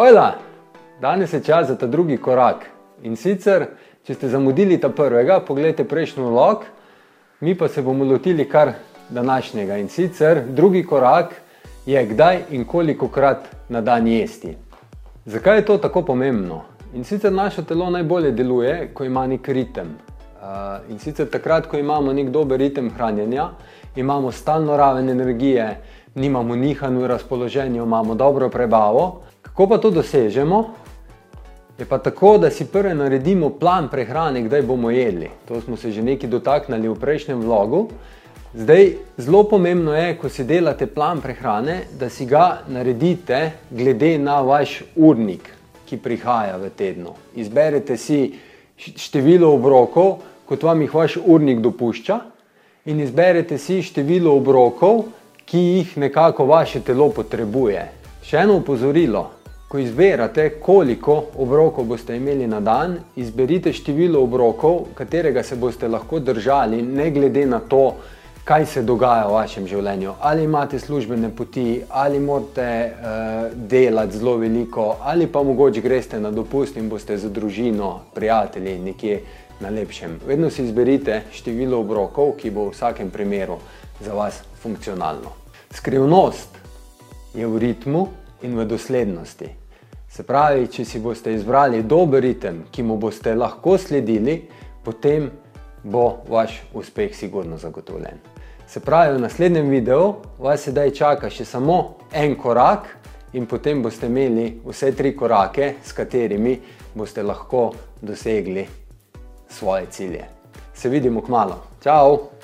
Ojla, danes je čas za ta drugi korak. In sicer, če ste zamudili ta prvega, pogledajte prejšnji vlog, mi pa se bomo lotili kar današnjega. In sicer, drugi korak je, kdaj in koliko krat na dan jesti. Zakaj je to tako pomembno? In sicer naše telo najbolje deluje, ko ima nek ritem. In sicer takrat, ko imamo nek dober ritem hranjenja, imamo stalno raven energije, nimamo nihanj v razpoloženju, imamo dobro prebavo. Kako pa to dosežemo? Je pa tako, da si prvo naredimo plan prehrane, kdaj bomo jedli. To smo se že nekaj dotaknili v prejšnjem vlogu. Zdaj, zelo pomembno je, ko si delate plan prehrane, da si ga naredite glede na vaš urnik, ki prihaja v tednu. Izberete si število obrokov, kot vam jih vaš urnik dopušča, in izberete si število obrokov, ki jih nekako vaše telo potrebuje. Še eno upozorilo. Ko izberate, koliko obrokov boste imeli na dan, izberite število obrokov, katerega se boste lahko držali, ne glede na to, kaj se dogaja v vašem življenju. Ali imate službene poti, ali morate uh, delati zelo veliko, ali pa mogoče greste na dopust in boste z družino, prijatelji nekje na lepšem. Vedno si izberite število obrokov, ki bo v vsakem primeru za vas funkcionalno. Skrivnost je v ritmu in v doslednosti. Se pravi, če si boste izbrali dober ritem, ki mu boste lahko sledili, potem bo vaš uspeh sigurno zagotovljen. Se pravi, v naslednjem videu vas sedaj čaka še samo en korak in potem boste imeli vse tri korake, s katerimi boste lahko dosegli svoje cilje. Se vidimo k malo. Ciao!